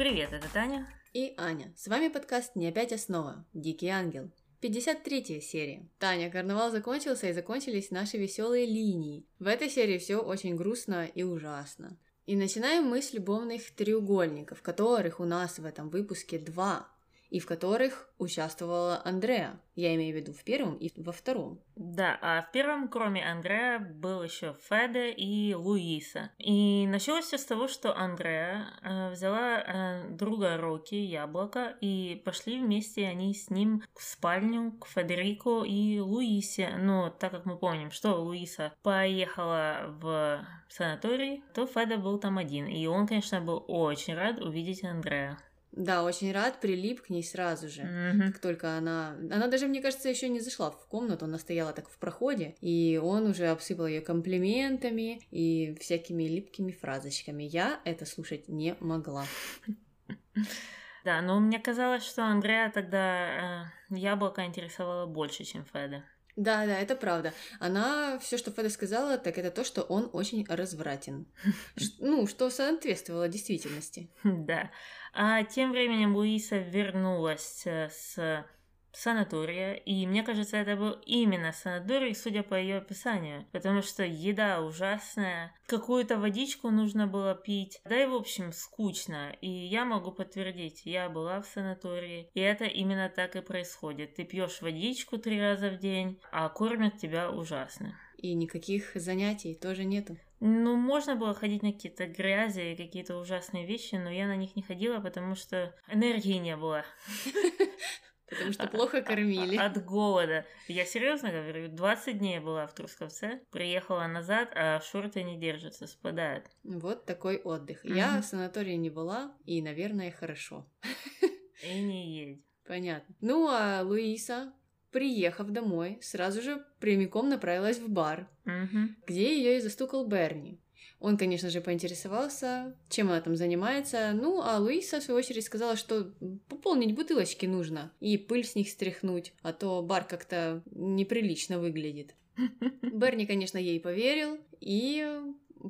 Привет, это Таня. И Аня. С вами подкаст «Не опять основа. Дикий ангел». 53 серия. Таня, карнавал закончился и закончились наши веселые линии. В этой серии все очень грустно и ужасно. И начинаем мы с любовных треугольников, которых у нас в этом выпуске два и в которых участвовала Андреа. Я имею в виду в первом и во втором. Да, а в первом, кроме Андреа, был еще Феде и Луиса. И началось все с того, что Андреа э, взяла э, друга Рокки, Яблоко, и пошли вместе они с ним в спальню к Федерико и Луисе. Но так как мы помним, что Луиса поехала в санаторий, то Феде был там один. И он, конечно, был очень рад увидеть Андреа. Да, очень рад, прилип к ней сразу же, Мгм. как только она... Она даже, мне кажется, еще не зашла в комнату, она стояла так в проходе, и он уже обсыпал ее комплиментами и всякими липкими фразочками. Я это слушать не могла. Да, но мне казалось, что Андреа тогда э, яблоко интересовало больше, чем Феде. Да, да, это правда. Она все, что Феда сказала, так это то, что он очень развратен. Ну, что соответствовало действительности. Да. А тем временем Луиса вернулась э, с санатория, и мне кажется, это был именно санаторий, судя по ее описанию, потому что еда ужасная, какую-то водичку нужно было пить, да и в общем скучно, и я могу подтвердить, я была в санатории, и это именно так и происходит. Ты пьешь водичку три раза в день, а кормят тебя ужасно. И никаких занятий тоже нету. Ну, можно было ходить на какие-то грязи и какие-то ужасные вещи, но я на них не ходила, потому что энергии не было. Потому что плохо кормили. От голода. Я серьезно говорю, 20 дней была в Трусковце, приехала назад, а шорты не держатся, спадают. Вот такой отдых. Я в санатории не была, и, наверное, хорошо. И не едь. Понятно. Ну, а Луиса, приехав домой, сразу же прямиком направилась в бар, Мгм. где ее и застукал Берни. Он, конечно же, поинтересовался, чем она там занимается. Ну, а Луиса, в свою очередь, сказала, что пополнить бутылочки нужно и пыль с них стряхнуть, а то бар как-то неприлично выглядит. Берни, конечно, ей поверил, и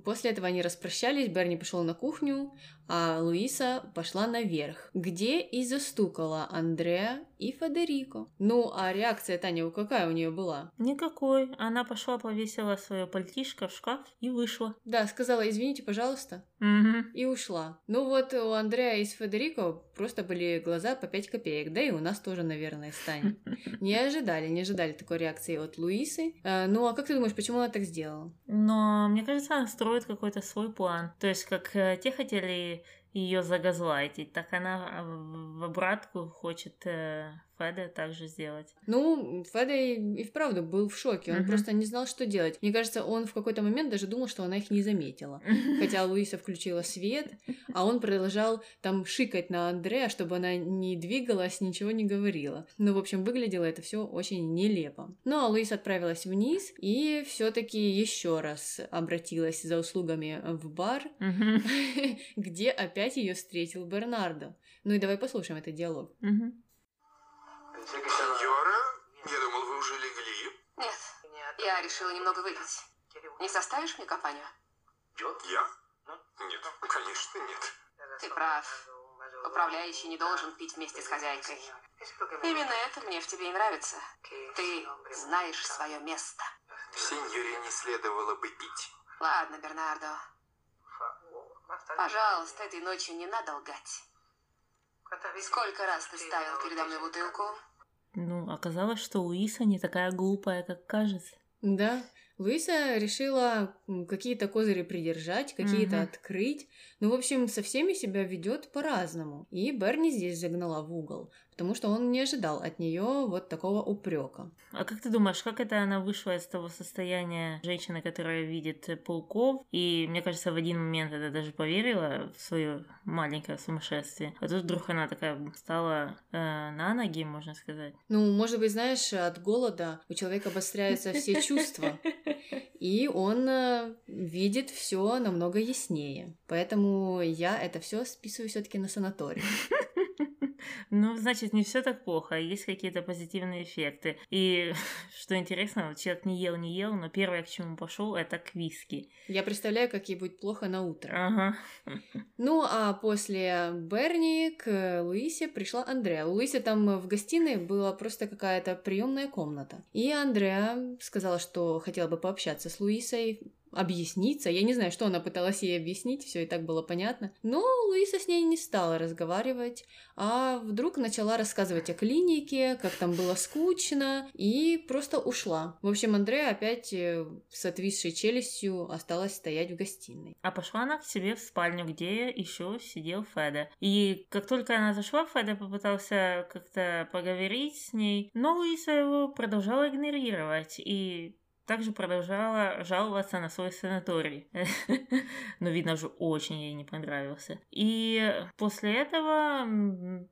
после этого они распрощались, Берни пошел на кухню, а Луиса пошла наверх, где и застукала Андреа и Федерико. Ну, а реакция Таня какая у нее была? Никакой. Она пошла, повесила свое пальтишко в шкаф и вышла. Да, сказала, извините, пожалуйста, Мгм. и ушла. Ну вот у Андреа и с Федерико просто были глаза по 5 копеек, да и у нас тоже, наверное, станет. Не ожидали, не ожидали такой реакции от Луисы. Э, ну а как ты думаешь, почему она так сделала? Но мне кажется, она строит какой-то свой план. То есть, как э, те хотели ее загазлайтить, так она в в обратку хочет э, Феде также сделать. Ну, Феда и, и вправду был в шоке, он Мгм. просто не знал, что делать. Мне кажется, он в какой-то момент даже думал, что она их не заметила. Хотя Луиса включила свет, а он продолжал там шикать на Андреа, чтобы она не двигалась, ничего не говорила. Ну, в общем, выглядело это все очень нелепо. Ну, а Луиса отправилась вниз и все-таки еще раз обратилась за услугами в бар, Мгм. где опять ее встретил Бернардо. Ну и давай послушаем этот диалог. Мгм. Сеньора, я думал, вы уже легли. Нет, я решила немного выпить. Не составишь мне компанию? Я? Нет, конечно, нет. Ты прав. Управляющий не должен пить вместе с хозяйкой. Именно это мне в тебе и нравится. Ты знаешь свое место. Сеньоре не следовало бы пить. Ладно, Бернардо. Пожалуйста, этой ночью не надо лгать. Сколько раз ты ставил передо мной бутылку? Ну, оказалось, что Луиса не такая глупая, как кажется. Да, Луиса решила какие-то козыри придержать, какие-то Мгм. открыть. Ну, в общем, со всеми себя ведет по-разному. И Берни здесь загнала в угол, потому что он не ожидал от нее вот такого упрека. А как ты думаешь, как это она вышла из того состояния женщины, которая видит пауков? И, мне кажется, в один момент это даже поверила в свое маленькое сумасшествие. А тут вдруг она такая стала э, на ноги, можно сказать. Ну, может быть, знаешь, от голода у человека обостряются все чувства, и он э, видит все намного яснее. Поэтому я это все списываю все-таки на санаторий. Ну, значит, не все так плохо, а есть какие-то позитивные эффекты. И что интересно, вот человек не ел, не ел, но первое, к чему пошел, это к виски. Я представляю, как ей будет плохо на утро. Ага. Ну, а после Берни к Луисе пришла Андреа. У Луисы там в гостиной была просто какая-то приемная комната. И Андреа сказала, что хотела бы пообщаться с Луисой, объясниться. Я не знаю, что она пыталась ей объяснить, все и так было понятно. Но Луиса с ней не стала разговаривать, а вдруг начала рассказывать о клинике, как там было скучно, и просто ушла. В общем, Андрея опять э, с отвисшей челюстью осталась стоять в гостиной. А пошла она к себе в спальню, где еще сидел Феда. И как только она зашла, Феда попытался как-то поговорить с ней, но Луиса его продолжала игнорировать и также продолжала жаловаться на свой санаторий. Но, видно, уже очень ей не понравился. И после этого,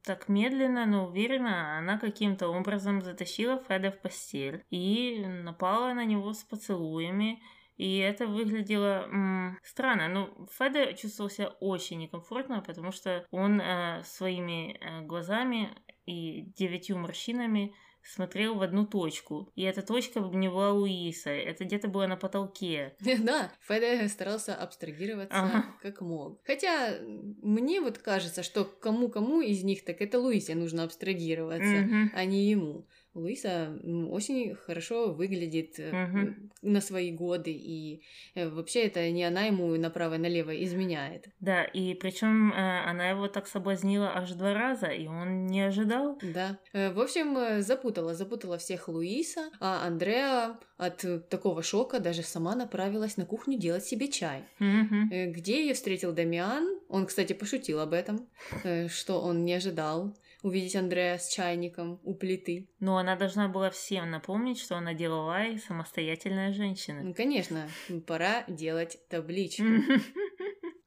так медленно, но уверенно, она каким-то образом затащила Феда в постель и напала на него с поцелуями. И это выглядело м, странно. Ну, Феда чувствовал себя очень некомфортно, потому что он э, своими э, глазами и девятью морщинами смотрел в одну точку. И эта точка не была Луиса, это где-то было на потолке. Да, Феде старался абстрагироваться ага. как мог. Хотя мне вот кажется, что кому-кому из них так это Луисе нужно абстрагироваться, угу. а не ему. Луиса очень хорошо выглядит угу. на свои годы, и э, вообще это не она ему направо и налево изменяет. Да, и причем э, она его так соблазнила аж два раза, и он не ожидал. Да. В общем, запутала, запутала всех Луиса, а Андреа от такого шока даже сама направилась на кухню делать себе чай. Угу. Где ее встретил Дамиан? Он, кстати, пошутил об этом, что он не ожидал увидеть Андрея с чайником у плиты. Но она должна была всем напомнить, что она деловая и самостоятельная женщина. Ну, конечно, пора делать табличку.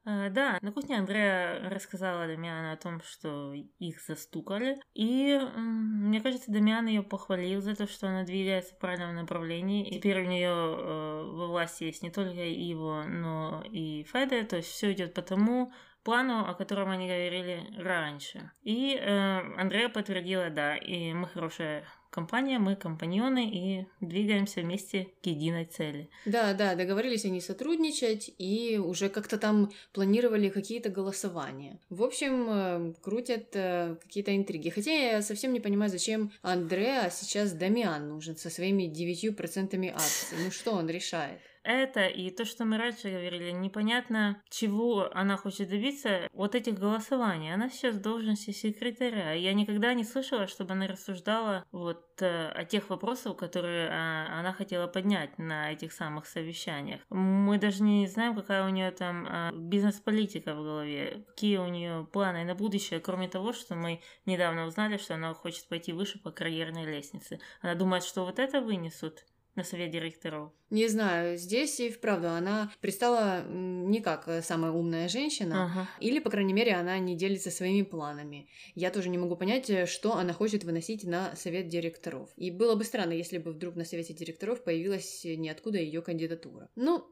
А, да, на кухне Андрея рассказала Дамиану о том, что их застукали. И мне кажется, Дамиан ее похвалил за то, что она двигается в правильном направлении. И теперь у нее э, во власти есть не только его, но и Феда. То есть все идет по тому, плану, о котором они говорили раньше. И э, Андрея подтвердила, да, и мы хорошая компания, мы компаньоны и двигаемся вместе к единой цели. Да, да, договорились они сотрудничать и уже как-то там планировали какие-то голосования. В общем, э, крутят э, какие-то интриги. Хотя я совсем не понимаю, зачем Андреа сейчас Дамиан нужен со своими 9% акций. Ну что он решает? Это и то, что мы раньше говорили, непонятно, чего она хочет добиться вот этих голосований. Она сейчас в должности секретаря. Я никогда не слышала, чтобы она рассуждала вот э, о тех вопросах, которые а, она хотела поднять на этих самых совещаниях. Мы даже не знаем, какая у нее там а, бизнес-политика в голове, какие у нее планы на будущее, кроме того, что мы недавно узнали, что она хочет пойти выше по карьерной лестнице. Она думает, что вот это вынесут на совет директоров. Не знаю, здесь и вправду она пристала не как э, самая умная женщина, ага. или, по крайней мере, она не делится своими планами. Я тоже не могу понять, э, что она хочет выносить на совет директоров. И было бы странно, если бы вдруг на совете директоров появилась ниоткуда ее кандидатура. Ну,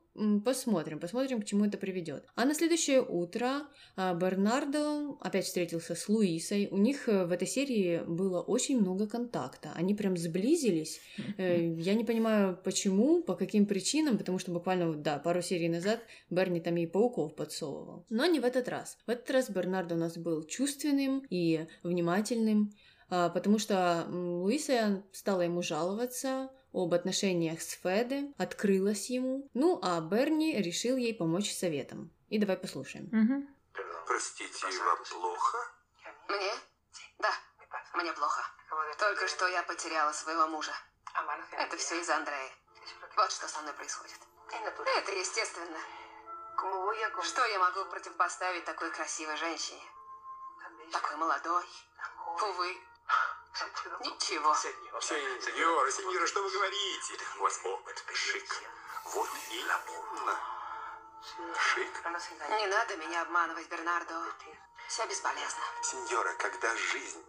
посмотрим, посмотрим, к чему это приведет. А на следующее утро а, Бернардо опять встретился с Луисой. У них э, в этой серии было очень много контакта. Они прям сблизились. Я не понимаю, почему, по каким причинам, потому что буквально, да, пару серий назад Берни там ей пауков подсовывал. Но не в этот раз. В этот раз Бернардо у нас был чувственным и внимательным, а, потому что Луиса стала ему жаловаться об отношениях с Феде, открылась ему, ну а Берни решил ей помочь советом. И давай послушаем. Угу. Простите, вам плохо? Мне? Да, мне плохо. Только что я потеряла своего мужа. Это все из-за Андрея. Вот что со мной происходит. Это естественно. Что я могу противопоставить такой красивой женщине? Такой молодой. Увы. Ничего. Сеньор, сеньора, что вы говорите? У вас опыт, шик. Вот именно. Шик. Не надо меня обманывать, Бернардо. Все бесполезно. Сеньора, когда жизнь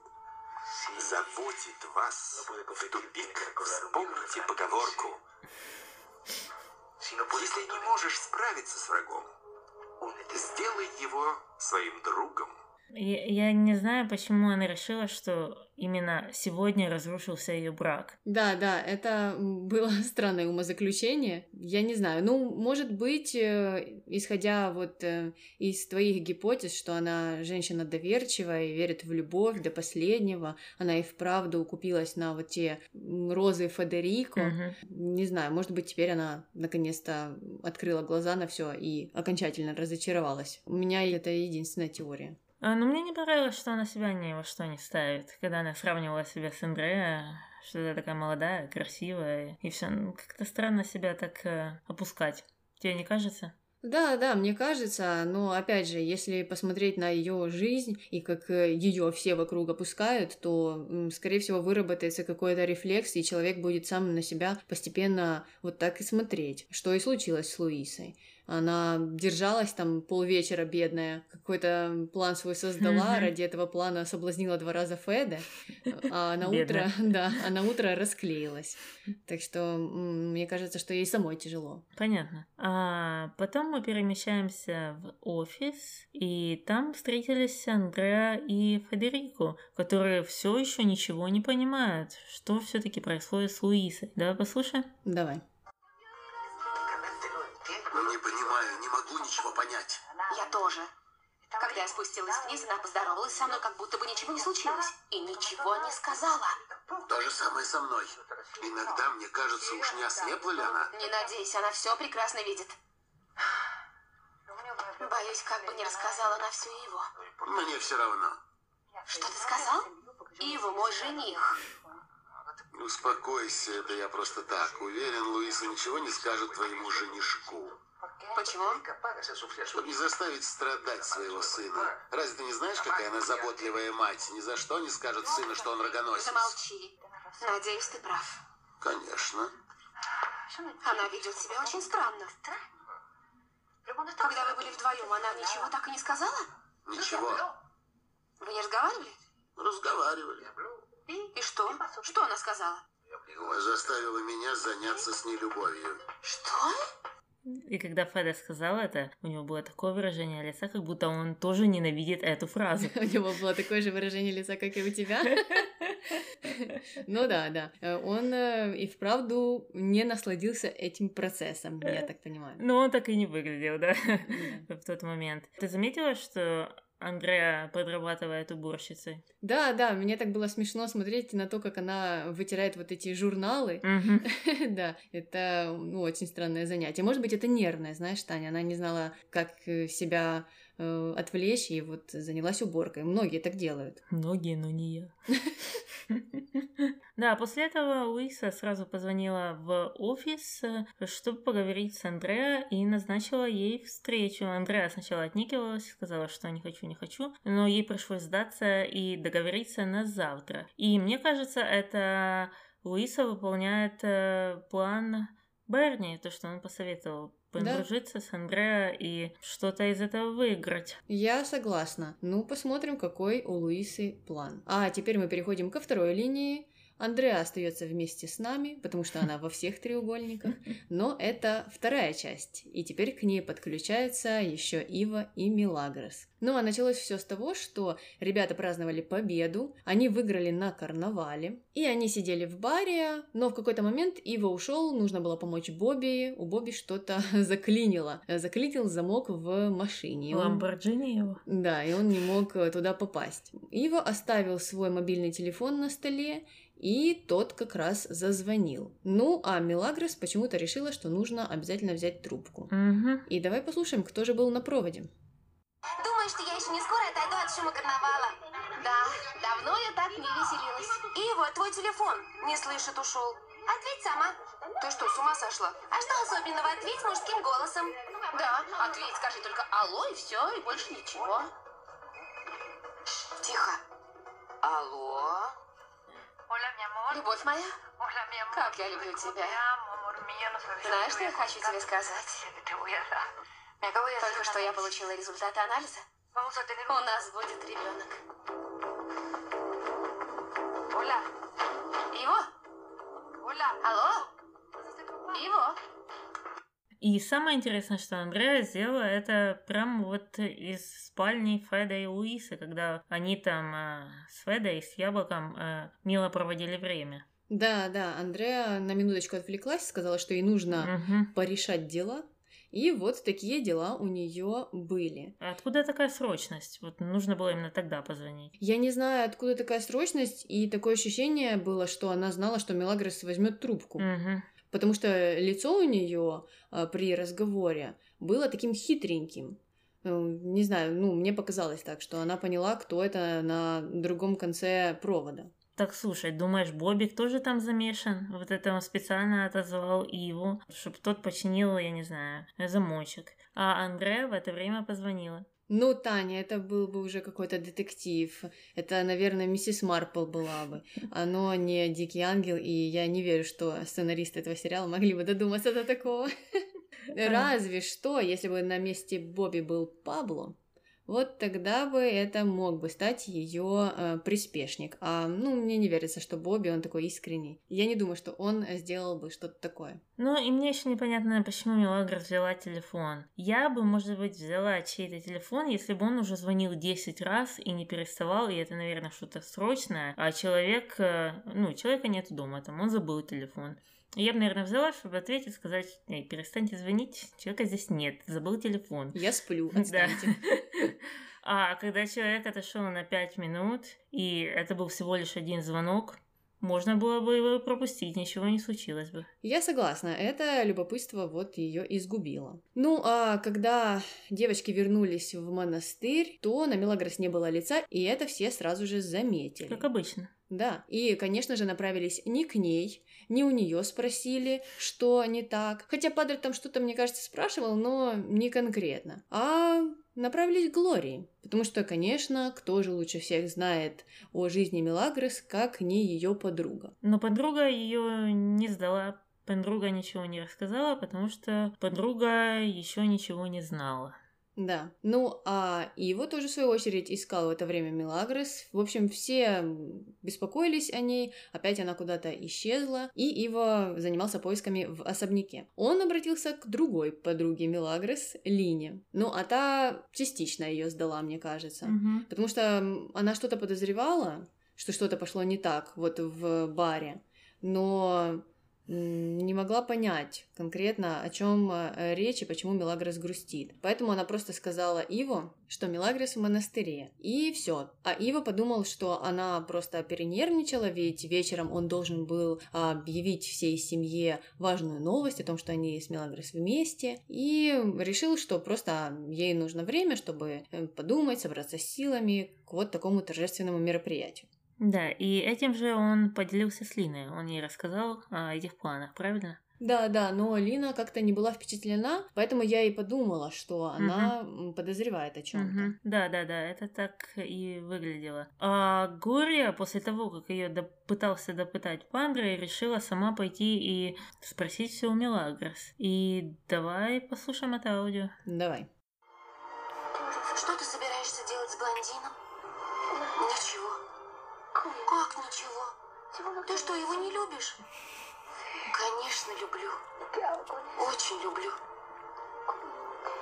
заводит вас в тупик, вспомните поговорку если не можешь справиться с врагом, сделай его своим другом. Я, я не знаю, почему она решила, что именно сегодня разрушился ее брак. Да, да, это было странное умозаключение. Я не знаю, ну, может быть, э, исходя вот э, из твоих гипотез, что она женщина доверчивая и верит в любовь до последнего, она и вправду купилась на вот те розы Федерико. Угу. Не знаю, может быть, теперь она наконец-то открыла глаза на все и окончательно разочаровалась. У меня это единственная теория. А, но мне не понравилось, что она себя ни во что не ставит. Когда она сравнивала себя с Андреа, что она такая молодая, красивая, и все. Ну, как-то странно себя так э, опускать. Тебе не кажется? Да, да, мне кажется, но опять же, если посмотреть на ее жизнь и как э, ее все вокруг опускают, то, скорее всего, выработается какой-то рефлекс, и человек будет сам на себя постепенно вот так и смотреть, что и случилось с Луисой. Она держалась там полвечера, бедная, какой-то план свой создала, ради этого плана соблазнила два раза Феда, а на утро, да, а на утро расклеилась. Так что мне кажется, что ей самой тяжело. Понятно. А потом мы перемещаемся в офис, и там встретились Андреа и Федерико, которые все еще ничего не понимают, что все-таки происходит с Луисой. Давай послушаем? Давай. Тоже. Когда я спустилась вниз, она поздоровалась со мной, как будто бы ничего не случилось. И ничего не сказала. То же самое со мной. Иногда мне кажется, уж не ослепла ли она? Не надейся, она все прекрасно видит. Боюсь, как бы не рассказала она всю его. Мне все равно. Что ты сказал? Ива, мой жених. Успокойся, это я просто так. Уверен, Луиса ничего не скажет твоему женишку. Почему? Чтобы не заставить страдать своего сына. Разве ты не знаешь, какая она заботливая мать? Ни за что не скажет сыну, что он рогоносец. Замолчи. Надеюсь, ты прав. Конечно. Она ведет себя очень странно. Когда вы были вдвоем, она ничего так и не сказала? Ничего. Вы не разговаривали? Разговаривали. И что? Что она сказала? Заставила меня заняться с ней любовью. Что? И когда Феда сказал это, у него было такое выражение лица, как будто он тоже ненавидит эту фразу. У него было такое же выражение лица, как и у тебя. Ну да, да. Он э, и вправду не насладился этим процессом, я так понимаю. Ну, он так и не выглядел, да, в тот момент. Ты заметила, что Андреа подрабатывает уборщицей. Да, да, мне так было смешно смотреть на то, как она вытирает вот эти журналы. Да, это ну, очень странное занятие. Может быть, это нервное, знаешь, Таня. Она не знала, как э, себя э, отвлечь и вот занялась уборкой. Многие так делают. Многие, но не я. Да, после этого Луиса сразу позвонила в офис, э, чтобы поговорить с Андреа и назначила ей встречу. Андреа сначала отникивалась, сказала, что не хочу, не хочу, но ей пришлось сдаться и договориться на завтра. И мне кажется, это Луиса выполняет э, план Берни, то, что он посоветовал подружиться да. с Андреа и что-то из этого выиграть. Я согласна. Ну, посмотрим, какой у Луисы план. А теперь мы переходим ко второй линии. Андреа остается вместе с нами, потому что она во всех треугольниках, но это вторая часть, и теперь к ней подключаются еще Ива и Милагрос. Ну а началось все с того, что ребята праздновали победу, они выиграли на карнавале, и они сидели в баре, но в какой-то момент Ива ушел, нужно было помочь Бобби, у Бобби что-то заклинило, заклинил замок в машине. Ламборджини его. Да, и он не мог туда попасть. Ива оставил свой мобильный телефон на столе, и тот как раз зазвонил. Ну, а Мелагрос почему-то решила, что нужно обязательно взять трубку. Угу. И давай послушаем, кто же был на проводе. Думаешь, что я еще не скоро отойду от шума карнавала? Да, давно я так не веселилась. И вот твой телефон. Не слышит, ушел. Ответь сама. Ты что, с ума сошла? А что особенного? Ответь мужским голосом. Да, ответь, скажи только алло и все, и больше ничего. Тихо. Алло? Любовь моя? Как я люблю тебя. Знаешь, что я хочу тебе сказать? Только что я получила результаты анализа. У нас будет ребенок. Иво? Алло? Иво? И самое интересное, что Андреа сделала это прямо вот из спальни Феда и Луисы, когда они там э, с Федой, с Яблоком э, мило проводили время. Да, да, Андреа на минуточку отвлеклась, сказала, что ей нужно Мгм. порешать дела. И вот такие дела у нее были. А Откуда такая срочность? Вот нужно было именно тогда позвонить. Я не знаю, откуда такая срочность, и такое ощущение было, что она знала, что Мелагрос возьмет трубку. Мгм. Потому что лицо у нее при разговоре было таким хитреньким. Э, Не знаю, ну, мне показалось так, что она поняла, кто это на другом конце провода. Так, слушай, думаешь, Бобик тоже там замешан? Вот это он специально отозвал Иву, чтобы тот починил, я не знаю, замочек. А Андреа в это время позвонила. Ну, Таня, это был бы уже какой-то детектив. Это, наверное, миссис Марпл была бы. Оно не Дикий Ангел, и я не верю, что сценаристы этого сериала могли бы додуматься до такого. Разве что, если бы на месте Бобби был Пабло, вот тогда бы это мог бы стать ее э, приспешник. А, ну, мне не верится, что Бобби, он такой искренний. Я не думаю, что он сделал бы что-то такое. Ну, и мне еще непонятно, почему Мелагрос взяла телефон. Я бы, может быть, взяла чей-то телефон, если бы он уже звонил 10 раз и не переставал, и это, наверное, что-то срочное, а человек, э, ну, человека нет дома, там, он забыл телефон. Я бы, наверное, взяла, чтобы ответить, сказать, эй, перестаньте звонить, человека здесь нет, забыл телефон. Я сплю, отстаньте. А когда человек отошел на 5 минут, и это был всего лишь один звонок, можно было бы его пропустить, ничего не случилось бы. Я согласна, это любопытство вот ее изгубило. Ну, а когда девочки вернулись в монастырь, то на Мелагрос не было лица, и это все сразу же заметили. Как обычно. Да, и, конечно же, направились не к ней, не у нее спросили, что не так. Хотя Падре там что-то, мне кажется, спрашивал, но не конкретно. А направились к Глории. Потому что, конечно, кто же лучше всех знает о жизни Мелагрос, как не ее подруга. Но подруга ее не сдала. Подруга ничего не рассказала, потому что подруга еще ничего не знала. Да. Ну, а Ива тоже, в свою очередь, искал в это время Мелагрос. В общем, все беспокоились о ней. Опять она куда-то исчезла. И Ива занимался поисками в особняке. Он обратился к другой подруге Мелагрос, Лине. Ну, а та частично ее сдала, мне кажется. Мгм. Потому что она что-то подозревала, что что-то пошло не так вот в баре. Но не могла понять конкретно, о чем речь и почему Мелагрос грустит. Поэтому она просто сказала Иву, что Мелагрос в монастыре. И все. А Ива подумал, что она просто перенервничала, ведь вечером он должен был объявить всей семье важную новость о том, что они с Мелагрос вместе. И решил, что просто ей нужно время, чтобы э, подумать, собраться с силами к вот такому торжественному мероприятию. Да, и этим же он поделился с Линой. Он ей рассказал о этих планах, правильно? Да, да, но Лина как-то не была впечатлена, поэтому я и подумала, что она м, подозревает о чем-то. Мгм. Да, да, да, это так и выглядело. А Глория после того, как ее пытался допытать Пандра, решила сама пойти и спросить все у Мелагрос. И давай послушаем это аудио. Давай. Что ты собираешься Ты что, его не любишь? Конечно, люблю. Очень люблю.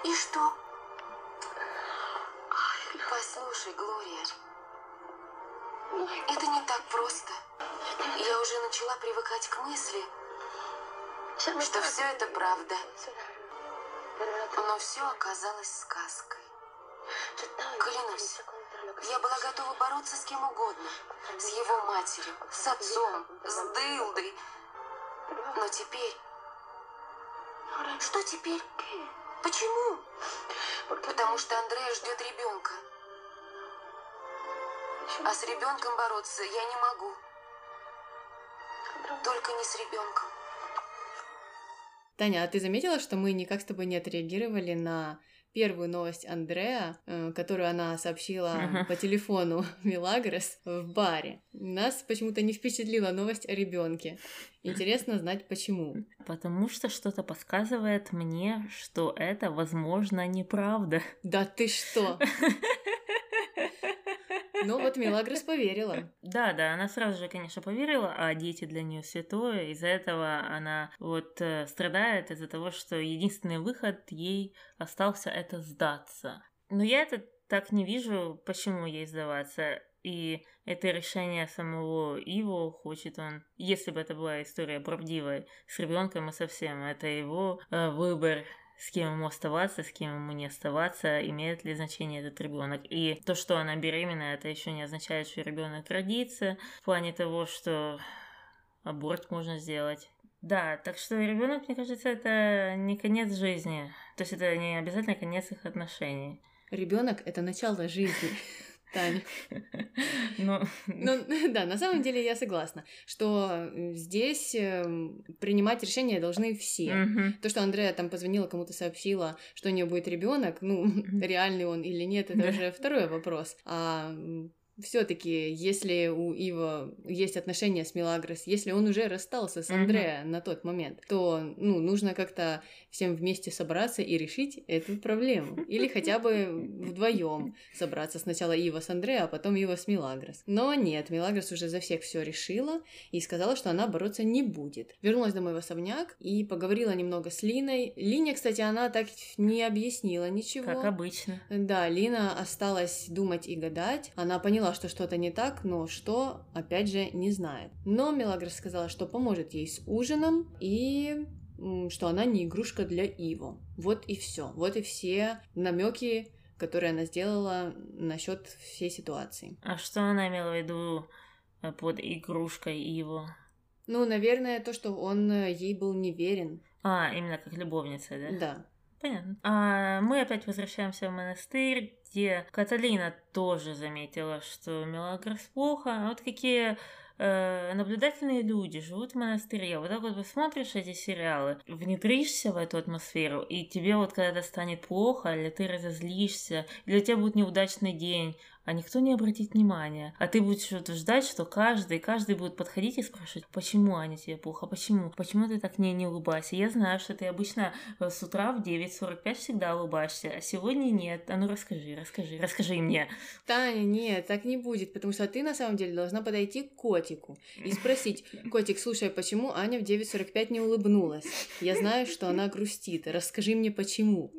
И что? Послушай, Глория, это не так просто. Я уже начала привыкать к мысли, что все это правда. Но все оказалось сказкой. Клянусь, я была готова бороться с кем угодно. С его матерью, с отцом, с Дылдой. Но теперь... Что теперь? Почему? Потому что Андрея ждет ребенка. А с ребенком бороться я не могу. Только не с ребенком. Таня, а ты заметила, что мы никак с тобой не отреагировали на первую новость Андреа, э, которую она сообщила Ага. по телефону Милагрос в баре? Нас почему-то не впечатлила новость о ребенке. Интересно знать почему. Потому что что-то подсказывает мне, что это, возможно, неправда. Да ты что? Но вот Мелагрос поверила. Да, да, она сразу же, конечно, поверила, а дети для нее святое. Из-за этого она вот э, страдает из-за того, что единственный выход ей остался это сдаться. Но я это так не вижу, почему ей сдаваться. И это решение самого Иво, хочет он, если бы это была история правдивая, с ребенком и совсем, это его э, выбор, с кем ему оставаться, с кем ему не оставаться, имеет ли значение этот ребенок. И то, что она беременна, это еще не означает, что ребенок родится, в плане того, что аборт можно сделать. Да, так что ребенок, мне кажется, это не конец жизни. То есть это не обязательно конец их отношений. Ребенок это начало жизни. Таня. Ну, Ну, да, на самом деле я согласна, что здесь эм, принимать решения должны все. мгм. То, что Андрея там позвонила, кому-то сообщила, что у нее будет ребенок, ну, реальный он или нет, это Да. уже второй вопрос. А все-таки, если у Ива есть отношения с Милагрос, если он уже расстался с. Андреа на тот момент, то ну, нужно как-то всем вместе собраться и решить эту проблему. Или хотя бы вдвоем собраться. Сначала Ива с Андреа, а потом Ива с Милагрос. Но нет, Милагрос уже за всех все решила и сказала, что она бороться не будет. Вернулась домой в особняк и поговорила немного с Линой. Лине, кстати, она так не объяснила ничего. как обычно. Да, Лина осталась думать и гадать. Она поняла, что что-то не так, но что, опять же, не знает. Но Мелагрос сказала, что поможет ей с ужином и что она не игрушка для Иво. Вот и все. Вот и все намеки, которые она сделала насчет всей ситуации. А что она имела в виду э, под игрушкой его? Ну, наверное, то, что он э, ей был неверен. А, именно как любовница, да? Да. Понятно. А мы опять возвращаемся в монастырь, где Каталина тоже заметила, что Мелагрос плохо. А Вот какие э, наблюдательные люди живут в монастыре. Вот так вот посмотришь эти сериалы, внедришься в эту атмосферу, и тебе вот когда станет плохо, или ты разозлишься, или у тебя будет неудачный день, а никто не обратит внимания. А ты будешь ждать, что каждый, каждый будет подходить и спрашивать, почему Аня тебе плохо, почему, почему ты так мне не улыбаешься. Я знаю, что ты обычно э, с утра в 9.45 всегда улыбаешься, а сегодня нет. А ну расскажи, расскажи, расскажи мне. Таня, нет, так не будет, потому что ты на самом деле должна подойти к котику и спросить, котик, слушай, почему Аня в 9.45 не улыбнулась? Я знаю, что она грустит, расскажи мне почему.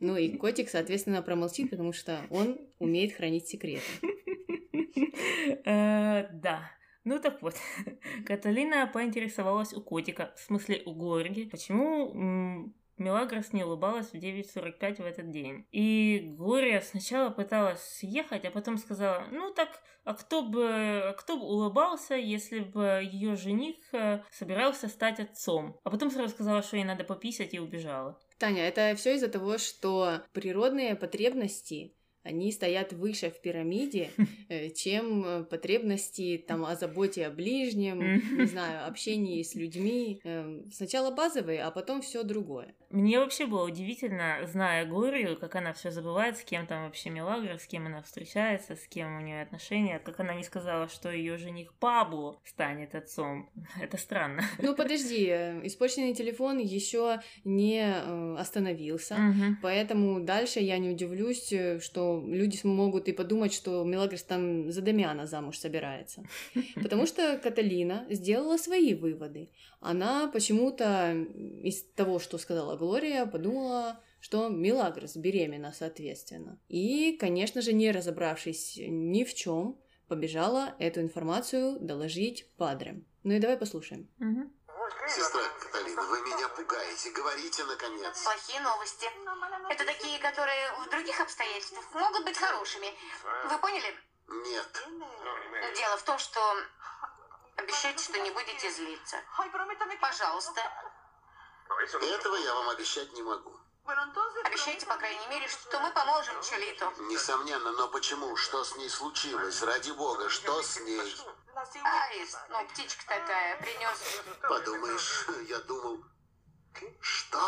Ну и котик, соответственно, промолчит, потому что он умеет хранить секреты. Э, Да. Ну так вот, Каталина поинтересовалась у котика, в смысле у Горги, почему Мелагрос не улыбалась в 9.45 в этот день. И Глория сначала пыталась съехать, а потом сказала, ну так, а кто бы, а кто бы улыбался, если бы ее жених э, собирался стать отцом? А потом сразу сказала, что ей надо пописать и убежала. Таня, это все из-за того, что природные потребности они стоят выше в пирамиде, э, чем э, потребности там о заботе о ближнем, не знаю, общении с людьми. Эм, Сначала базовые, а потом все другое. Мне вообще было удивительно, зная Глорию, как она все забывает, с кем там вообще Мелагра, с кем она встречается, с кем у нее отношения, как она не сказала, что ее жених Пабло станет отцом. Это странно. Ну подожди, э, испорченный телефон еще не остановился. Мгм. Поэтому дальше я не удивлюсь, э, что люди смогут и подумать, что Мелагрос там за Дамиана замуж собирается. Потому что Каталина сделала свои выводы. Она почему-то из того, что сказала Глория, подумала, что Мелагрос беременна, соответственно. И, конечно же, не разобравшись ни в чем, побежала эту информацию доложить падре. Ну и давай послушаем. Сестра Каталина, вы меня пугаете. Говорите, наконец. Плохие новости. Это такие, которые в других обстоятельствах могут быть хорошими. Вы поняли? Нет. Дело в том, что обещайте, что не будете злиться. Пожалуйста. Этого я вам обещать не могу. Обещайте, по крайней мере, что мы поможем Чулиту. Несомненно, но почему? Что с ней случилось? Ради бога, что с ней? Аист, ну, птичка такая, принес. Подумаешь, я думал... Что?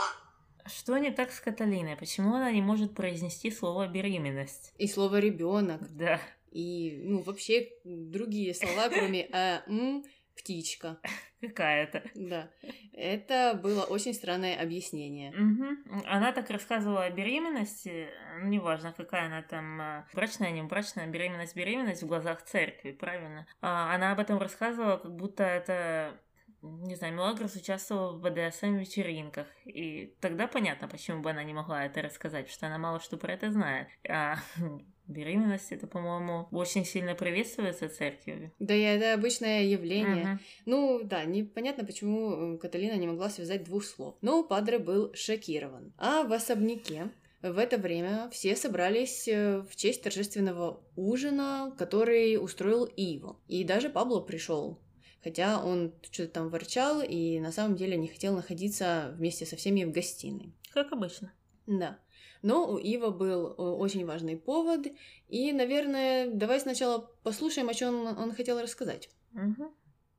Что не так с Каталиной? Почему она не может произнести слово беременность? И слово ребенок. Да. И, ну, вообще другие слова, кроме «а», «м», птичка. Какая-то. Да. Это было очень странное объяснение. Угу. Она так рассказывала о беременности, ну, неважно, какая она там, а, брачная, не брачная, беременность, беременность в глазах церкви, правильно? А она об этом рассказывала, как будто это не знаю, Мелагрос участвовала в БДСМ-вечеринках, и тогда понятно, почему бы она не могла это рассказать, потому что она мало что про это знает. А беременность, это, по-моему, очень сильно приветствуется церковью. Да, это обычное явление. Uh-huh. Ну, да, непонятно, почему э, Каталина не могла связать двух слов. Но Падре был шокирован. А в особняке в это время все собрались э, в честь торжественного ужина, который устроил Иво. И даже Пабло пришел хотя он что-то там ворчал и на самом деле не хотел находиться вместе со всеми в гостиной. Как обычно. Да. Но у Ива был э, очень важный повод, и, наверное, давай сначала послушаем, о чем он хотел рассказать. Угу.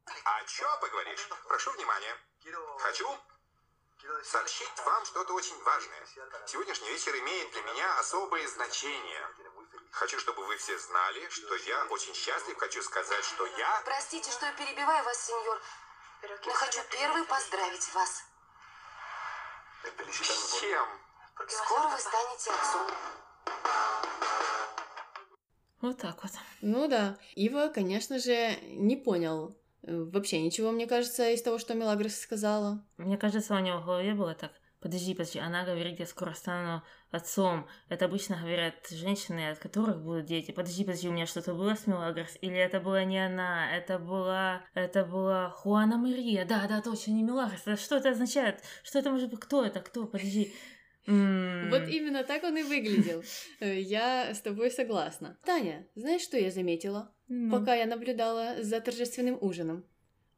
О чем поговоришь? Прошу внимания. Хочу сообщить вам что-то очень важное. Сегодняшний вечер имеет для меня особое значение. Хочу, чтобы вы все знали, что я очень счастлив. Хочу сказать, что я... Простите, что я перебиваю вас, сеньор. Но хочу первый поздравить вас. С чем? Скоро вы станете отцом. Вот так вот. Ну да. Ива, конечно же, не понял э, вообще ничего, мне кажется, из того, что Мелагрос сказала. Мне кажется, у него в голове было так. Подожди, подожди, она говорит, я скоро стану отцом. Это обычно говорят женщины, от которых будут дети. Подожди, подожди, у меня что-то было с Мелагрос? Или это была не она? Это была... Это была Хуана Мария. Да, да, точно, не Мелагрос. А что это означает? Что это может быть? Кто это? Кто? Подожди. Вот именно так он и выглядел. Я с тобой согласна. Таня, знаешь, что я заметила, ну. пока я наблюдала за торжественным ужином?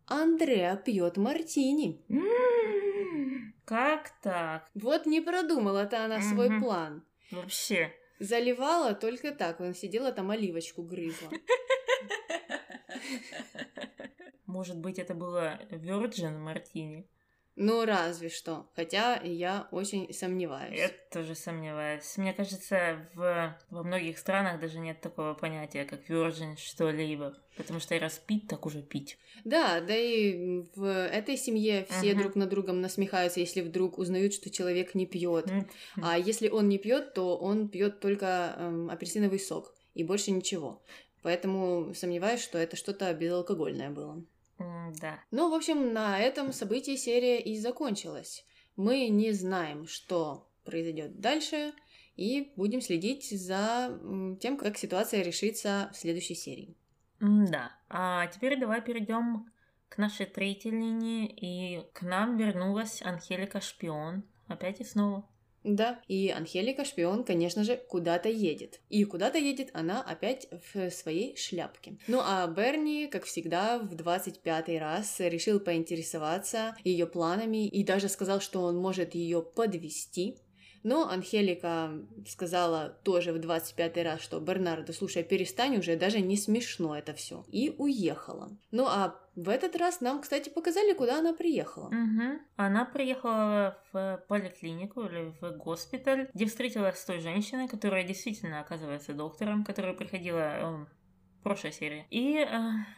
Андреа пьет мартини. Как так? Вот не продумала-то она свой план. Вообще. Заливала только так, он сидела там оливочку грызла. Может быть, это было Virgin Мартини? Ну, разве что. Хотя я очень сомневаюсь. Я тоже сомневаюсь. Мне кажется, в, во многих странах даже нет такого понятия, как virgin что-либо. Потому что раз пить, так уже пить. Да, да и в этой семье все uh-huh. друг на другом насмехаются, если вдруг узнают, что человек не пьет. Uh-huh. А если он не пьет, то он пьет только эм, апельсиновый сок и больше ничего. Поэтому сомневаюсь, что это что-то безалкогольное было. Да. Ну, в общем, на этом событие серия и закончилась. Мы не знаем, что произойдет дальше, и будем следить за тем, как ситуация решится в следующей серии. Да. А теперь давай перейдем к нашей третьей линии, и к нам вернулась Анхелика Шпион. Опять и снова. Да, и Анхелика шпион, конечно же, куда-то едет. И куда-то едет она опять в своей шляпке. Ну а Берни, как всегда, в 25-й раз решил поинтересоваться ее планами и даже сказал, что он может ее подвести. Но Анхелика сказала тоже в 25 раз, что Бернардо, слушай, перестань уже, даже не смешно это все. И уехала. Ну а в этот раз нам, кстати, показали, куда она приехала. Угу. Она приехала в поликлинику или в госпиталь, где встретилась с той женщиной, которая действительно оказывается доктором, которая приходила прошлой серии, и э,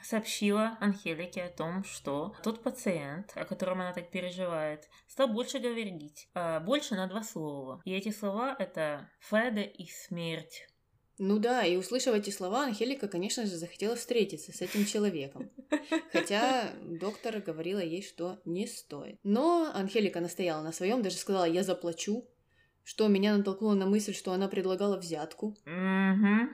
сообщила Анхелике о том, что тот пациент, о котором она так переживает, стал больше говорить, э, больше на два слова. И эти слова это Феда и смерть. Ну да, и услышав эти слова, Анхелика, конечно же, захотела встретиться с этим человеком. Хотя доктор говорила ей, что не стоит. Но Анхелика настояла на своем, даже сказала, я заплачу, что меня натолкнуло на мысль, что она предлагала взятку. Mm-hmm.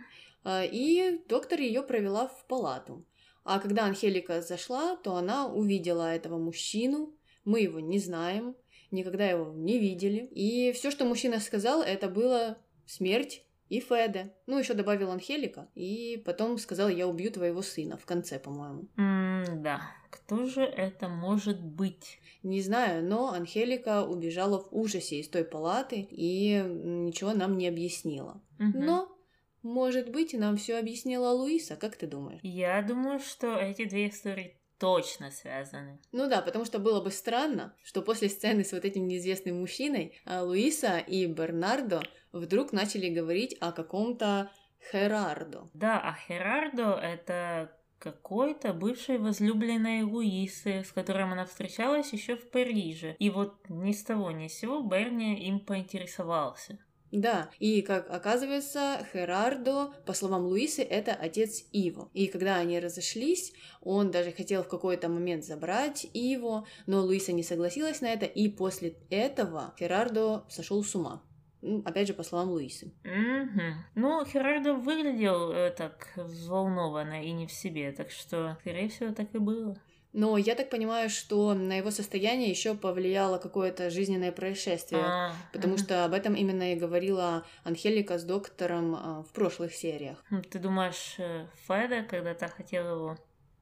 А, и доктор ее провела в палату. А когда Анхелика зашла, то она увидела этого мужчину. Мы его не знаем, никогда его не видели. И все, что мужчина сказал, это было смерть и Феде. Ну, еще добавил Анхелика. И потом сказал, я убью твоего сына в конце, по-моему. Mm, да. Кто же это может быть? Не знаю, но Анхелика убежала в ужасе из той палаты и ничего нам не объяснила. Mm-hmm. Но может быть, нам все объяснила Луиса, как ты думаешь? Я думаю, что эти две истории точно связаны. Ну да, потому что было бы странно, что после сцены с вот этим неизвестным мужчиной а Луиса и Бернардо вдруг начали говорить о каком-то Херардо. Да, а Херардо это какой-то бывшей возлюбленной Луисы, с которым она встречалась еще в Париже. И вот ни с того ни с сего Берни им поинтересовался. Да, и как оказывается, Херардо, по словам Луисы, это отец Иво. И когда они разошлись, он даже хотел в какой-то момент забрать Иво, но Луиса не согласилась на это, и после этого Херардо сошел с ума. Опять же, по словам Луисы. Угу. Ну, Херардо выглядел э, так взволнованно и не в себе, так что, скорее всего, так и было. Но я так понимаю, что на его состояние еще повлияло какое-то жизненное происшествие, а, потому угу. что об этом именно и говорила Анхелика с доктором а, в прошлых сериях. Ты думаешь, э, Феда когда-то хотел его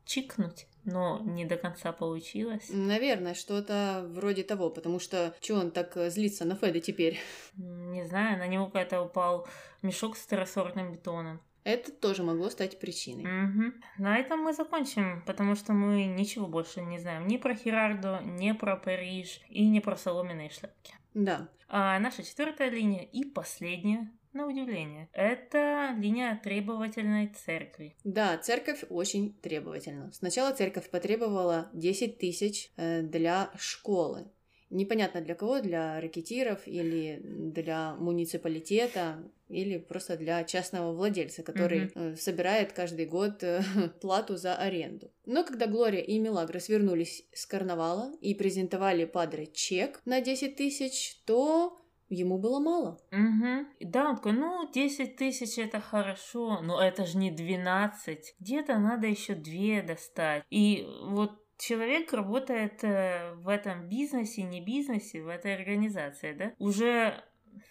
чикнуть? но не до конца получилось. Наверное, что-то вроде того, потому что что он так э, злится на Феда теперь? Не знаю, на него какая-то упал мешок с второсортным бетоном. Это тоже могло стать причиной. Угу. На этом мы закончим, потому что мы ничего больше не знаем ни про Херардо, ни про Париж и ни про соломенные шляпки. Да. А наша четвертая линия и последняя на удивление. Это линия требовательной церкви. Да, церковь очень требовательна. Сначала церковь потребовала 10 тысяч э, для школы. Непонятно для кого, для ракетиров или для муниципалитета, или просто для частного владельца, который mm-hmm. собирает каждый год э, плату за аренду. Но когда Глория и Мелагрос вернулись с карнавала и презентовали Падре чек на 10 тысяч, то ему было мало. Угу. Да, он такой, ну, 10 тысяч это хорошо, но это же не 12. Где-то надо еще две достать. И вот человек работает э, в этом бизнесе, не бизнесе, в этой организации, да, уже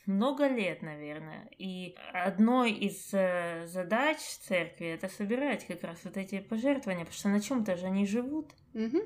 много лет, наверное. И одной из э, задач церкви это собирать как раз вот эти пожертвования, потому что на чем-то же они живут. Угу.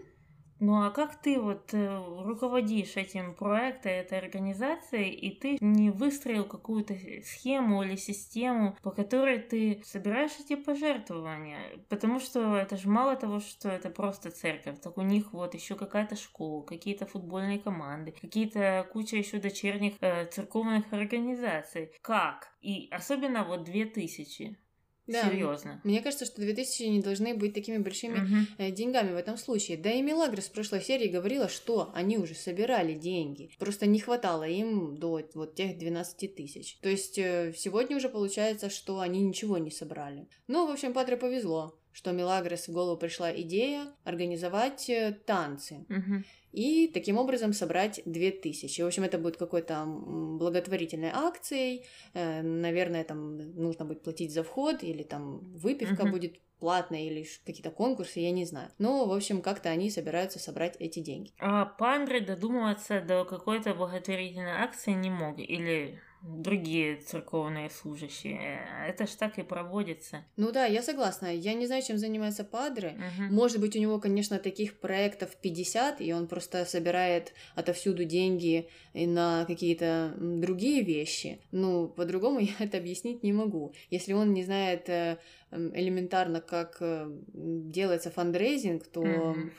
Ну а как ты вот э, руководишь этим проектом, этой организацией, и ты не выстроил какую-то схему или систему, по которой ты собираешь эти пожертвования? Потому что это же мало того, что это просто церковь, так у них вот еще какая-то школа, какие-то футбольные команды, какие-то куча еще дочерних э, церковных организаций. Как? И особенно вот две тысячи. Да, Серьезно. Мне кажется, что 2000 не должны быть такими большими угу. деньгами в этом случае. Да и Мелагрос в прошлой серии говорила, что они уже собирали деньги. Просто не хватало им до вот тех 12 тысяч. То есть э, сегодня уже получается, что они ничего не собрали. Ну, в общем, Патре повезло что Мелагрос в голову пришла идея организовать э, танцы. Угу и таким образом собрать 2000. В общем, это будет какой-то благотворительной акцией. Э, наверное, там нужно будет платить за вход, или там выпивка uh-huh. будет платная, или какие-то конкурсы, я не знаю. Но, в общем, как-то они собираются собрать эти деньги. А Пандре додумываться до какой-то благотворительной акции не мог? Или другие церковные служащие. Это ж так и проводится. Ну да, я согласна. Я не знаю, чем занимается Падре. Угу. Может быть, у него, конечно, таких проектов 50, и он просто собирает отовсюду деньги на какие-то другие вещи. Ну, по-другому я это объяснить не могу. Если он не знает э, элементарно, как э, делается фандрейзинг, то... Угу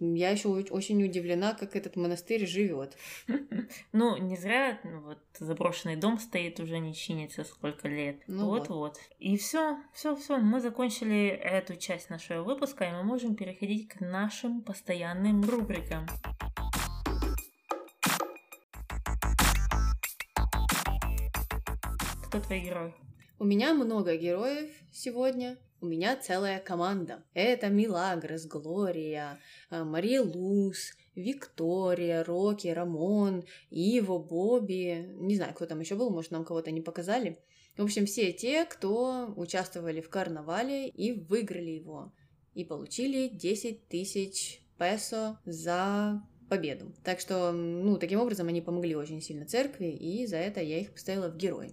я еще очень удивлена, как этот монастырь живет. Ну, не зря ну, вот заброшенный дом стоит, уже не чинится сколько лет. Ну вот, вот. И все, все, все. Мы закончили эту часть нашего выпуска, и мы можем переходить к нашим постоянным рубрикам. Кто твой герой? У меня много героев сегодня. У меня целая команда. Это Милагрос, Глория, э, Мария Луз, Виктория, Рокки, Рамон, Иво, Бобби. Не знаю, кто там еще был, может, нам кого-то не показали. В общем, все те, кто участвовали в карнавале и выиграли его. И получили 10 тысяч песо за победу. Так что, ну, таким образом они помогли очень сильно церкви, и за это я их поставила в герои.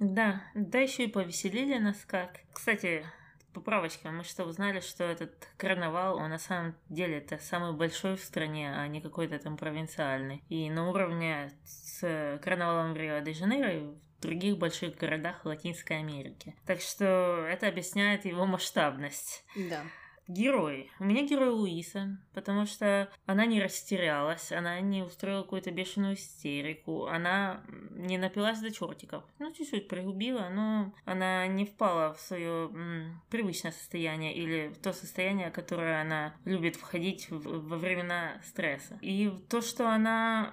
Да, да еще и повеселили нас как. Кстати, поправочка, мы что, узнали, что этот карнавал, он на самом деле это самый большой в стране, а не какой-то там провинциальный. И на уровне с карнавалом в Рио-де-Жанейро и в других больших городах Латинской Америки. Так что это объясняет его масштабность. Да. Герой. У меня герой Луиса, потому что она не растерялась, она не устроила какую-то бешеную истерику, она не напилась до чертиков. Ну, чуть-чуть пригубила, но она не впала в свое м, привычное состояние или в то состояние, которое она любит входить в, во времена стресса. И то, что она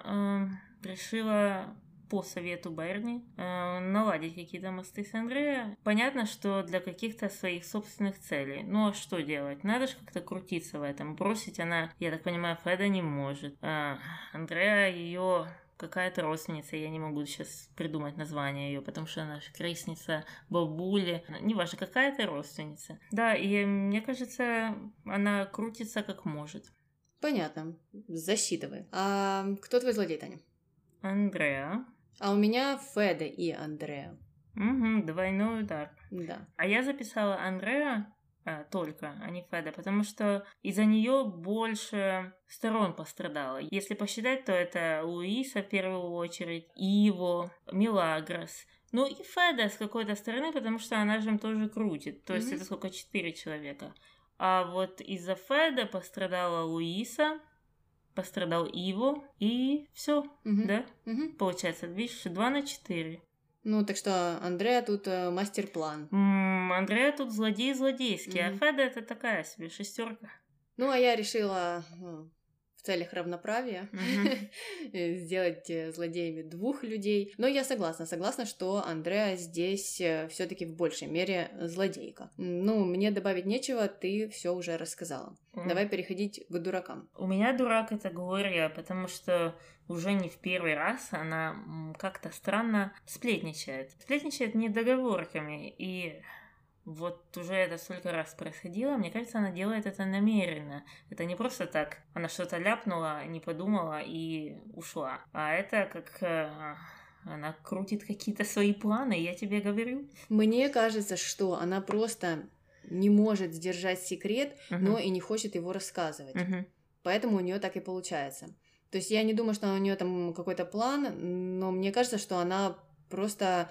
э, решила по совету Берни э, наладить какие-то мосты с Андрея. Понятно, что для каких-то своих собственных целей. Ну а что делать? Надо же как-то крутиться в этом. Бросить она, я так понимаю, Феда не может. А, Андрея ее какая-то родственница, я не могу сейчас придумать название ее, потому что она же крестница бабули, неважно, какая-то родственница. Да, и мне кажется, она крутится как может. Понятно, засчитывай. А кто твой злодей, Таня? Андреа. А у меня Феда и Андреа. Угу, двойной удар. Да. А я записала Андреа а, только, а не Феда, потому что из-за нее больше сторон пострадало. Если посчитать, то это Луиса в первую очередь, Иво, Милагрос, ну и Феда с какой-то стороны, потому что она же им тоже крутит. То есть mm-hmm. это сколько? Четыре человека. А вот из-за Феда пострадала Луиса, пострадал Иво, и все, угу. да? Угу. Получается, видишь, 2 на 4. Ну, так что Андрея тут э, мастер-план. М-м, Андрея тут злодей злодейский, угу. а Феда это такая себе шестерка. Ну, а я решила ну, в целях равноправия mm-hmm. сделать э, злодеями двух людей. Но я согласна, согласна, что Андреа здесь э, все-таки в большей мере злодейка. Ну, мне добавить нечего, ты все уже рассказала. Mm-hmm. Давай переходить к дуракам. У меня дурак это Глория, потому что уже не в первый раз она как-то странно сплетничает. Сплетничает недоговорками и вот уже это столько раз происходило, мне кажется, она делает это намеренно. Это не просто так, она что-то ляпнула, не подумала и ушла. А это как э, она крутит какие-то свои планы, я тебе говорю. Мне кажется, что она просто не может сдержать секрет, uh-huh. но и не хочет его рассказывать. Uh-huh. Поэтому у нее так и получается. То есть я не думаю, что у нее там какой-то план, но мне кажется, что она просто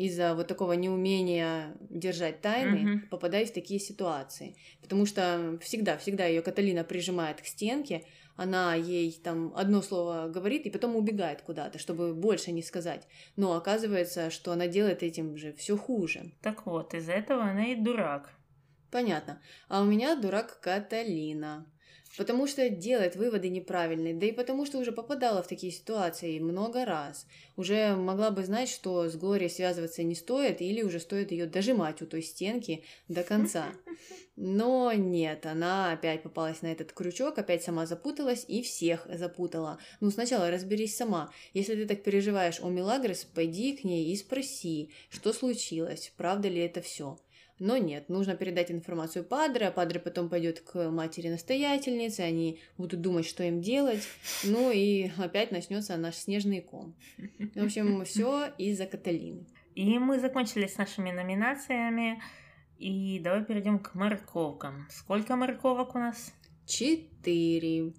из-за вот такого неумения держать тайны mm-hmm. попадаю в такие ситуации. Потому что всегда, всегда ее Каталина прижимает к стенке, она ей там одно слово говорит и потом убегает куда-то, чтобы больше не сказать. Но оказывается, что она делает этим же все хуже. Так вот, из-за этого она и дурак. Понятно. А у меня дурак Каталина потому что делает выводы неправильные, да и потому что уже попадала в такие ситуации много раз. Уже могла бы знать, что с Глорией связываться не стоит, или уже стоит ее дожимать у той стенки до конца. Но нет, она опять попалась на этот крючок, опять сама запуталась и всех запутала. Ну, сначала разберись сама. Если ты так переживаешь о Милагрос, пойди к ней и спроси, что случилось, правда ли это все. Но нет, нужно передать информацию Падре, а Падре потом пойдет к матери-настоятельнице, они будут думать, что им делать, ну и опять начнется наш снежный ком. В общем, все из-за Каталины. И мы закончили с нашими номинациями, и давай перейдем к морковкам. Сколько морковок у нас? Четыре.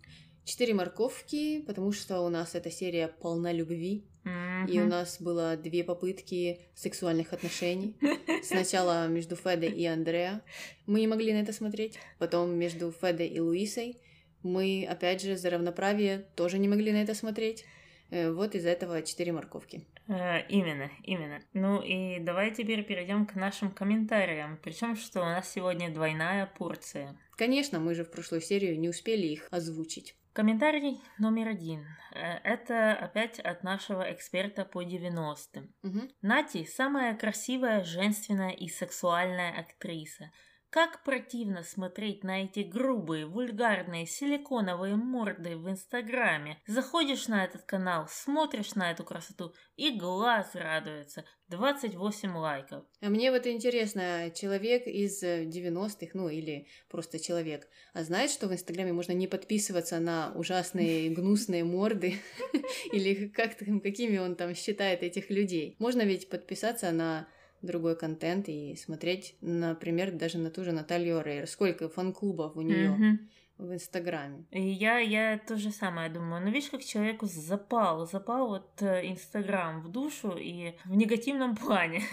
Четыре морковки, потому что у нас эта серия полна любви. Mm-hmm. И у нас было две попытки сексуальных отношений. Сначала между Федой и Андреа. Мы не могли на это смотреть. Потом между Федой и Луисой. Мы, опять же, за равноправие тоже не могли на это смотреть. Э, вот из этого четыре морковки. Э, именно, именно. Ну и давай теперь перейдем к нашим комментариям. Причем, что у нас сегодня двойная порция. Конечно, мы же в прошлую серию не успели их озвучить. Комментарий номер один. Э, это опять от нашего эксперта по 90-м. Угу. Нати – самая красивая, женственная и сексуальная актриса – как противно смотреть на эти грубые, вульгарные, силиконовые морды в Инстаграме. Заходишь на этот канал, смотришь на эту красоту, и глаз радуется. 28 лайков. А мне вот интересно, человек из 90-х, ну или просто человек, а знает, что в Инстаграме можно не подписываться на ужасные гнусные морды? Или как какими он там считает этих людей? Можно ведь подписаться на другой контент и смотреть, например, даже на ту же Наталью Рейр. Сколько фан-клубов у нее mm-hmm. в Инстаграме. И я, я то же самое думаю. Но видишь, как человеку запал, запал вот э, Инстаграм в душу и в негативном плане.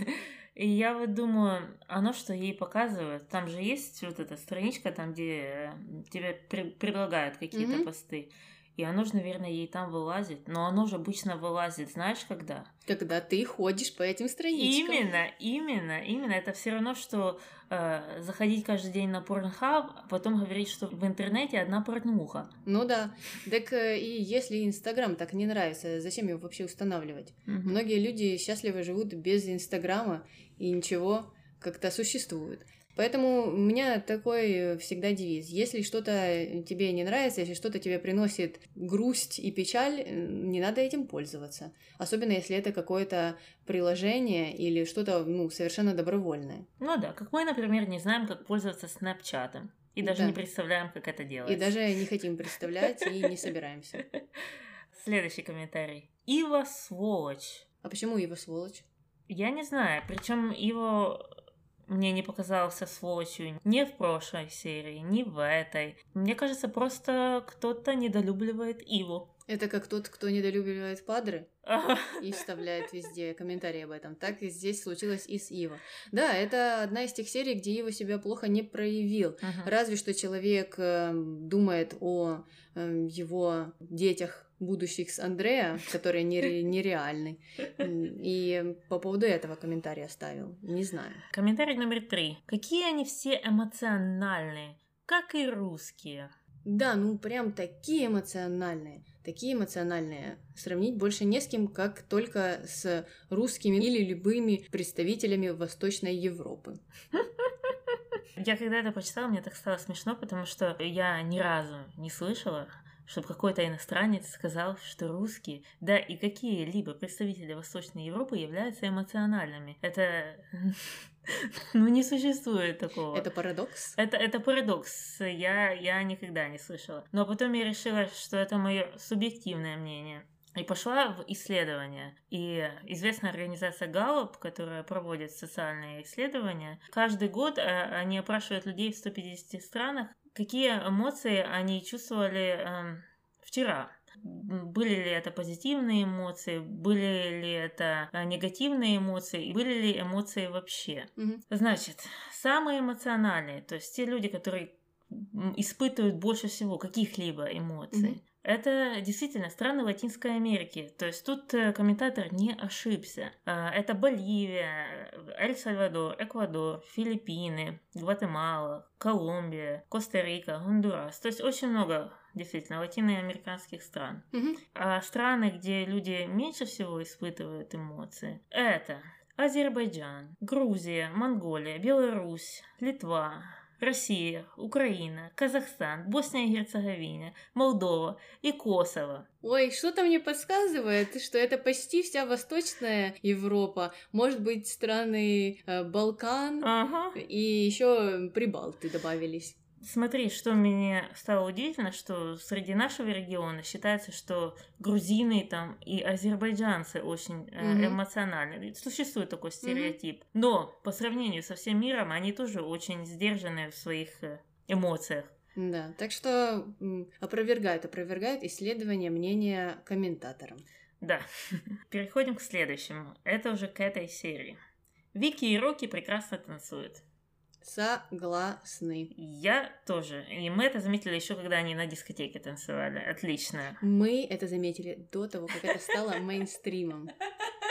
И я вот думаю, оно что ей показывает, там же есть вот эта страничка, там, где э, тебе при- предлагают какие-то Мгм. посты. И оно же, наверное, ей там вылазит. Но оно же обычно вылазит, знаешь, когда? Когда ты ходишь по этим страничкам. Именно, именно, именно. Это все равно, что э, заходить каждый день на Pornhub, а потом говорить, что в интернете одна порнуха. Ну да. Так э, и если Инстаграм так не нравится, зачем его вообще устанавливать? Мгм. Многие люди счастливо живут без Инстаграма и ничего как-то существует. Поэтому у меня такой всегда девиз. Если что-то тебе не нравится, если что-то тебе приносит грусть и печаль, не надо этим пользоваться. Особенно если это какое-то приложение или что-то ну, совершенно добровольное. Ну да, как мы, например, не знаем, как пользоваться снапчатом. И даже Да. не представляем, как это делать. И даже не хотим представлять и не собираемся. Следующий комментарий. Ива сволочь. А почему его сволочь? Я не знаю, причем его мне не показался сволочью ни в прошлой серии, ни в этой. Мне кажется, просто кто-то недолюбливает Иву. Это как тот, кто недолюбливает падры и вставляет везде комментарии об этом. Так и здесь случилось и с Иво. Да, это одна из тех серий, где Иво себя плохо не проявил. Мгм. Разве что человек э, думает о э, его детях будущих с Андрея, которые нере- нереальны. М, И по поводу этого комментарий оставил. Не знаю. Комментарий номер три. Какие они все эмоциональные, как и русские. Да, ну прям такие эмоциональные, такие эмоциональные. Сравнить больше не с кем, как только с русскими или любыми представителями Восточной Европы. Я когда это почитала, мне так стало смешно, потому что я ни разу не слышала, чтобы какой-то иностранец сказал, что русские, да и какие-либо представители Восточной Европы являются эмоциональными. Это... Ну, не существует такого. Это парадокс? Это, это парадокс. Я, я никогда не слышала. Но потом я решила, что это мое субъективное мнение. И пошла в исследования. И известная организация Gallup, которая проводит социальные исследования, каждый год э, они опрашивают людей в 150 странах, какие эмоции они чувствовали эм, вчера. Были ли это позитивные эмоции, были ли это э, негативные эмоции, были ли эмоции вообще. Мгм. Значит, самые эмоциональные, то есть те люди, которые испытывают больше всего каких-либо эмоций, Мгм. Это действительно страны Латинской Америки. То есть тут э, комментатор не ошибся. А, Это Боливия, Эль-Сальвадор, Эквадор, Филиппины, Гватемала, Колумбия, Коста-Рика, Гондурас. То есть очень много действительно латиноамериканских стран. Мгм. А страны, где люди меньше всего испытывают эмоции, это Азербайджан, Грузия, Монголия, Беларусь, Литва, Россия, Украина, Казахстан, Босния и Герцеговина, Молдова и Косово. Ой, что-то мне подсказывает, что это почти вся Восточная Европа. Может быть, страны э, Балкан Ага. и еще Прибалты добавились. Смотри, что мне стало удивительно, что среди нашего региона считается, что грузины там и азербайджанцы очень э, эмоциональны. Существует такой стереотип. Но по сравнению со всем миром, они тоже очень сдержаны в своих э, эмоциях. Да, так что опровергает, опровергает исследование мнения комментаторам. Да. Переходим к следующему. Это уже к этой серии. Вики и Рокки прекрасно танцуют. Согласны. Я тоже. И мы это заметили еще, когда они на дискотеке танцевали. Отлично. Мы это заметили до того, как это стало мейнстримом.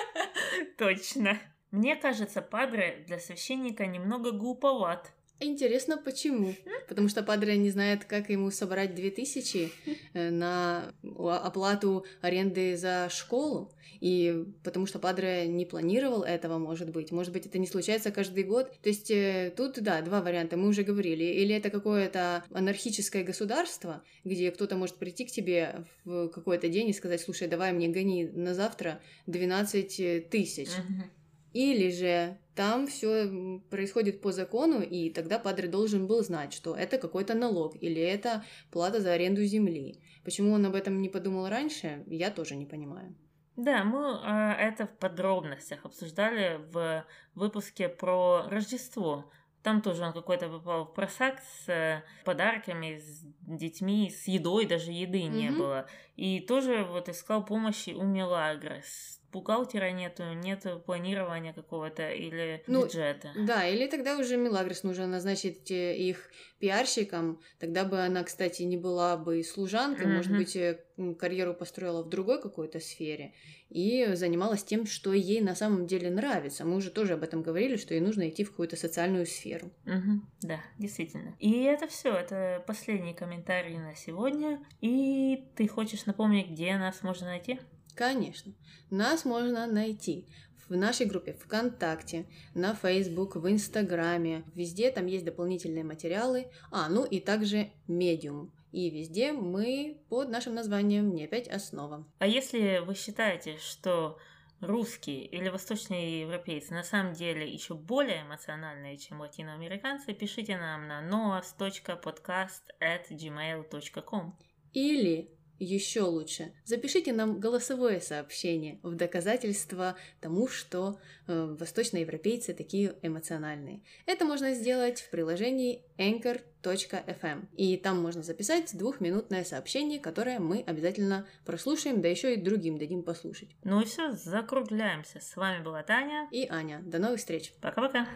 Точно. Мне кажется, Падре для священника немного глуповат. Интересно, почему? Потому что Падре не знает, как ему собрать 2000 э, на оплату аренды за школу. И потому что Падре не планировал этого, может быть. Может быть, это не случается каждый год. То есть э, тут, да, два варианта, мы уже говорили. Или это какое-то анархическое государство, где кто-то может прийти к тебе в какой-то день и сказать, слушай, давай мне гони на завтра 12 тысяч. Мгм. Или же там все происходит по закону, и тогда падре должен был знать, что это какой-то налог или это плата за аренду земли. Почему он об этом не подумал раньше, я тоже не понимаю. Да, мы э, это в подробностях обсуждали в выпуске про Рождество. Там тоже он какой-то попал в просак с э, подарками, с детьми, с едой, даже еды не Мгм. было. И тоже вот искал помощи у Мелагрос. Бухгалтера нету, нет планирования какого-то или Ну, бюджета. Да, или тогда уже Милагрос нужно назначить э, их пиарщиком. Тогда бы она, кстати, не была бы служанкой, может Мгм. быть, э, карьеру построила в другой какой-то сфере и занималась тем, что ей на самом деле нравится. Мы уже тоже об этом говорили, что ей нужно идти в какую-то социальную сферу. Мгм, да, действительно. И это все, это последний комментарий на сегодня. И ты хочешь напомнить, где нас можно найти? Конечно. Нас можно найти в нашей группе ВКонтакте, на Facebook, в Инстаграме. Везде там есть дополнительные материалы. А, ну и также Медиум. И везде мы под нашим названием «Не опять основа». А если вы считаете, что русские или восточные европейцы на самом деле еще более эмоциональные, чем латиноамериканцы, пишите нам на noas.podcast@gmail.com. Или еще лучше, запишите нам голосовое сообщение в доказательство тому, что э, восточноевропейцы такие эмоциональные. Это можно сделать в приложении anchor.fm. И там можно записать двухминутное сообщение, которое мы обязательно прослушаем, да еще и другим дадим послушать. Ну и все, закругляемся. С вами была Таня. И Аня. До новых встреч! Пока-пока.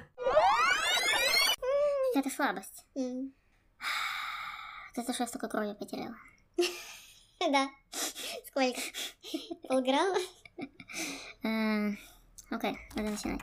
Это слабость. Ты за что я столько крови потеряла? Да. Сколько? Полграмма? Э, Окей, надо начинать.